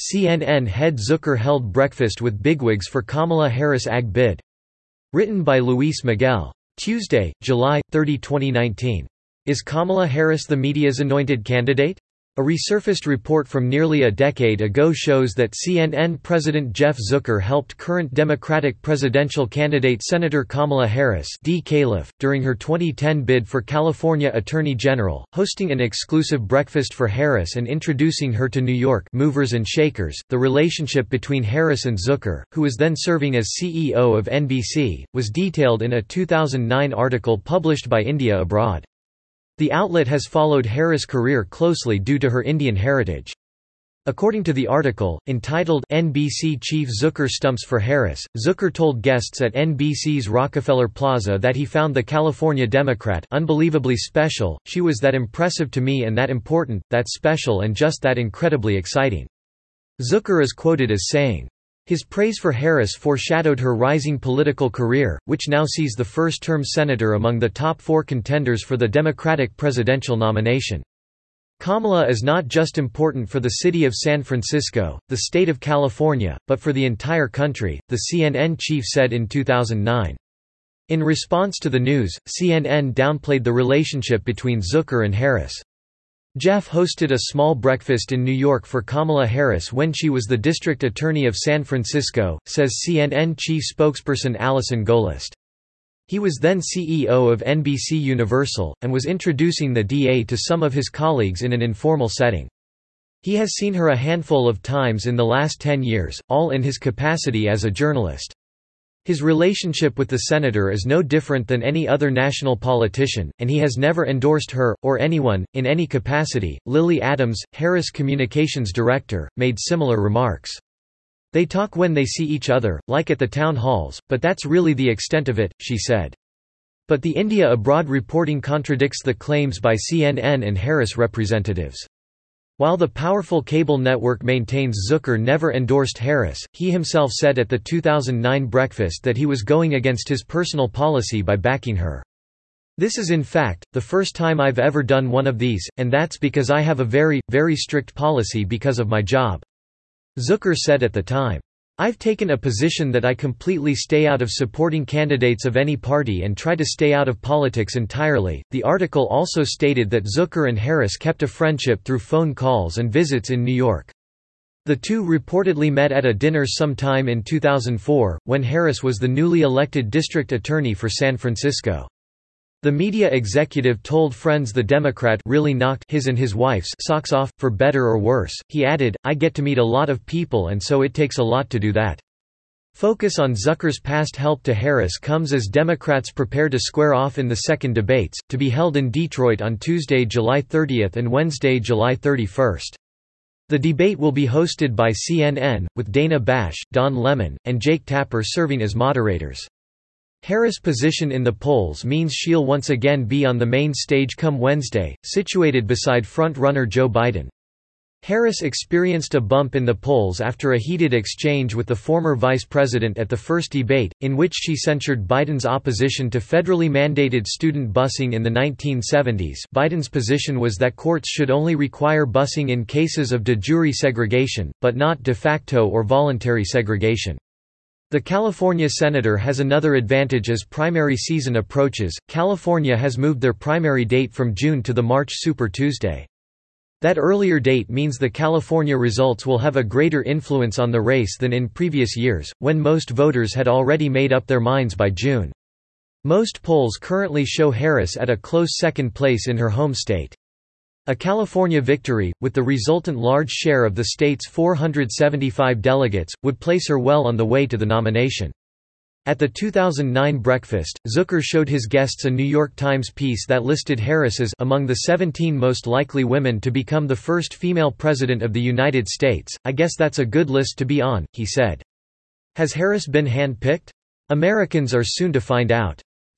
CNN head Zucker held breakfast with bigwigs for Kamala Harris AG bid. Written by Luis Miguel. Tuesday, July 30, 2019. Is Kamala Harris the media's anointed candidate? A resurfaced report from nearly a decade ago shows that CNN President Jeff Zucker helped current Democratic presidential candidate Senator Kamala Harris D. Califf, during her 2010 bid for California Attorney General, hosting an exclusive breakfast for Harris and introducing her to New York movers and shakers. The relationship between Harris and Zucker, who was then serving as CEO of NBC, was detailed in a 2009 article published by India Abroad. The outlet has followed Harris' career closely due to her Indian heritage. According to the article, entitled NBC Chief Zucker Stumps for Harris, Zucker told guests at NBC's Rockefeller Plaza that he found the California Democrat unbelievably special, she was that impressive to me and that important, that special and just that incredibly exciting. Zucker is quoted as saying, his praise for Harris foreshadowed her rising political career, which now sees the first-term senator among the top four contenders for the Democratic presidential nomination. Kamala is not just important for the city of San Francisco, the state of California, but for the entire country, the CNN chief said in 2009. In response to the news, CNN downplayed the relationship between Zucker and Harris. Jeff hosted a small breakfast in New York for Kamala Harris when she was the district attorney of San Francisco, says CNN chief spokesperson Allison Gollust. He was then CEO of NBC Universal, and was introducing the DA to some of his colleagues in an informal setting. He has seen her a handful of times in the last ten years, all in his capacity as a journalist. His relationship with the senator is no different than any other national politician, and he has never endorsed her, or anyone, in any capacity. Lily Adams, Harris Communications Director, made similar remarks. They talk when they see each other, like at the town halls, but that's really the extent of it, she said. But the India Abroad reporting contradicts the claims by CNN and Harris representatives. While the powerful cable network maintains Zucker never endorsed Harris, he himself said at the 2009 breakfast that he was going against his personal policy by backing her. This is in fact, the first time I've ever done one of these, and that's because I have a very, very strict policy because of my job. Zucker said at the time. I've taken a position that I completely stay out of supporting candidates of any party and try to stay out of politics entirely. The article also stated that Zucker and Harris kept a friendship through phone calls and visits in New York. The two reportedly met at a dinner sometime in 2004, when Harris was the newly elected district attorney for San Francisco. The media executive told friends the Democrat really knocked his and his wife's socks off, for better or worse. He added, I get to meet a lot of people and so it takes a lot to do that. Focus on Zucker's past help to Harris comes as Democrats prepare to square off in the second debates, to be held in Detroit on Tuesday, July 30 and Wednesday, July 31. The debate will be hosted by CNN, with Dana Bash, Don Lemon, and Jake Tapper serving as moderators. Harris' position in the polls means she'll once again be on the main stage come Wednesday, situated beside front-runner Joe Biden. Harris experienced a bump in the polls after a heated exchange with the former vice president at the first debate, in which she censured Biden's opposition to federally mandated student busing in the 1970s. Biden's position was that courts should only require busing in cases of de jure segregation, but not de facto or voluntary segregation. The California senator has another advantage as primary season approaches. California has moved their primary date from June to the March Super Tuesday. That earlier date means the California results will have a greater influence on the race than in previous years, when most voters had already made up their minds by June. Most polls currently show Harris at a close second place in her home state. A California victory, with the resultant large share of the state's 475 delegates, would place her well on the way to the nomination. At the 2009 breakfast, Zucker showed his guests a New York Times piece that listed Harris as among the 17 most likely women to become the first female president of the United States. I guess that's a good list to be on, he said. Has Harris been hand-picked? Americans are soon to find out.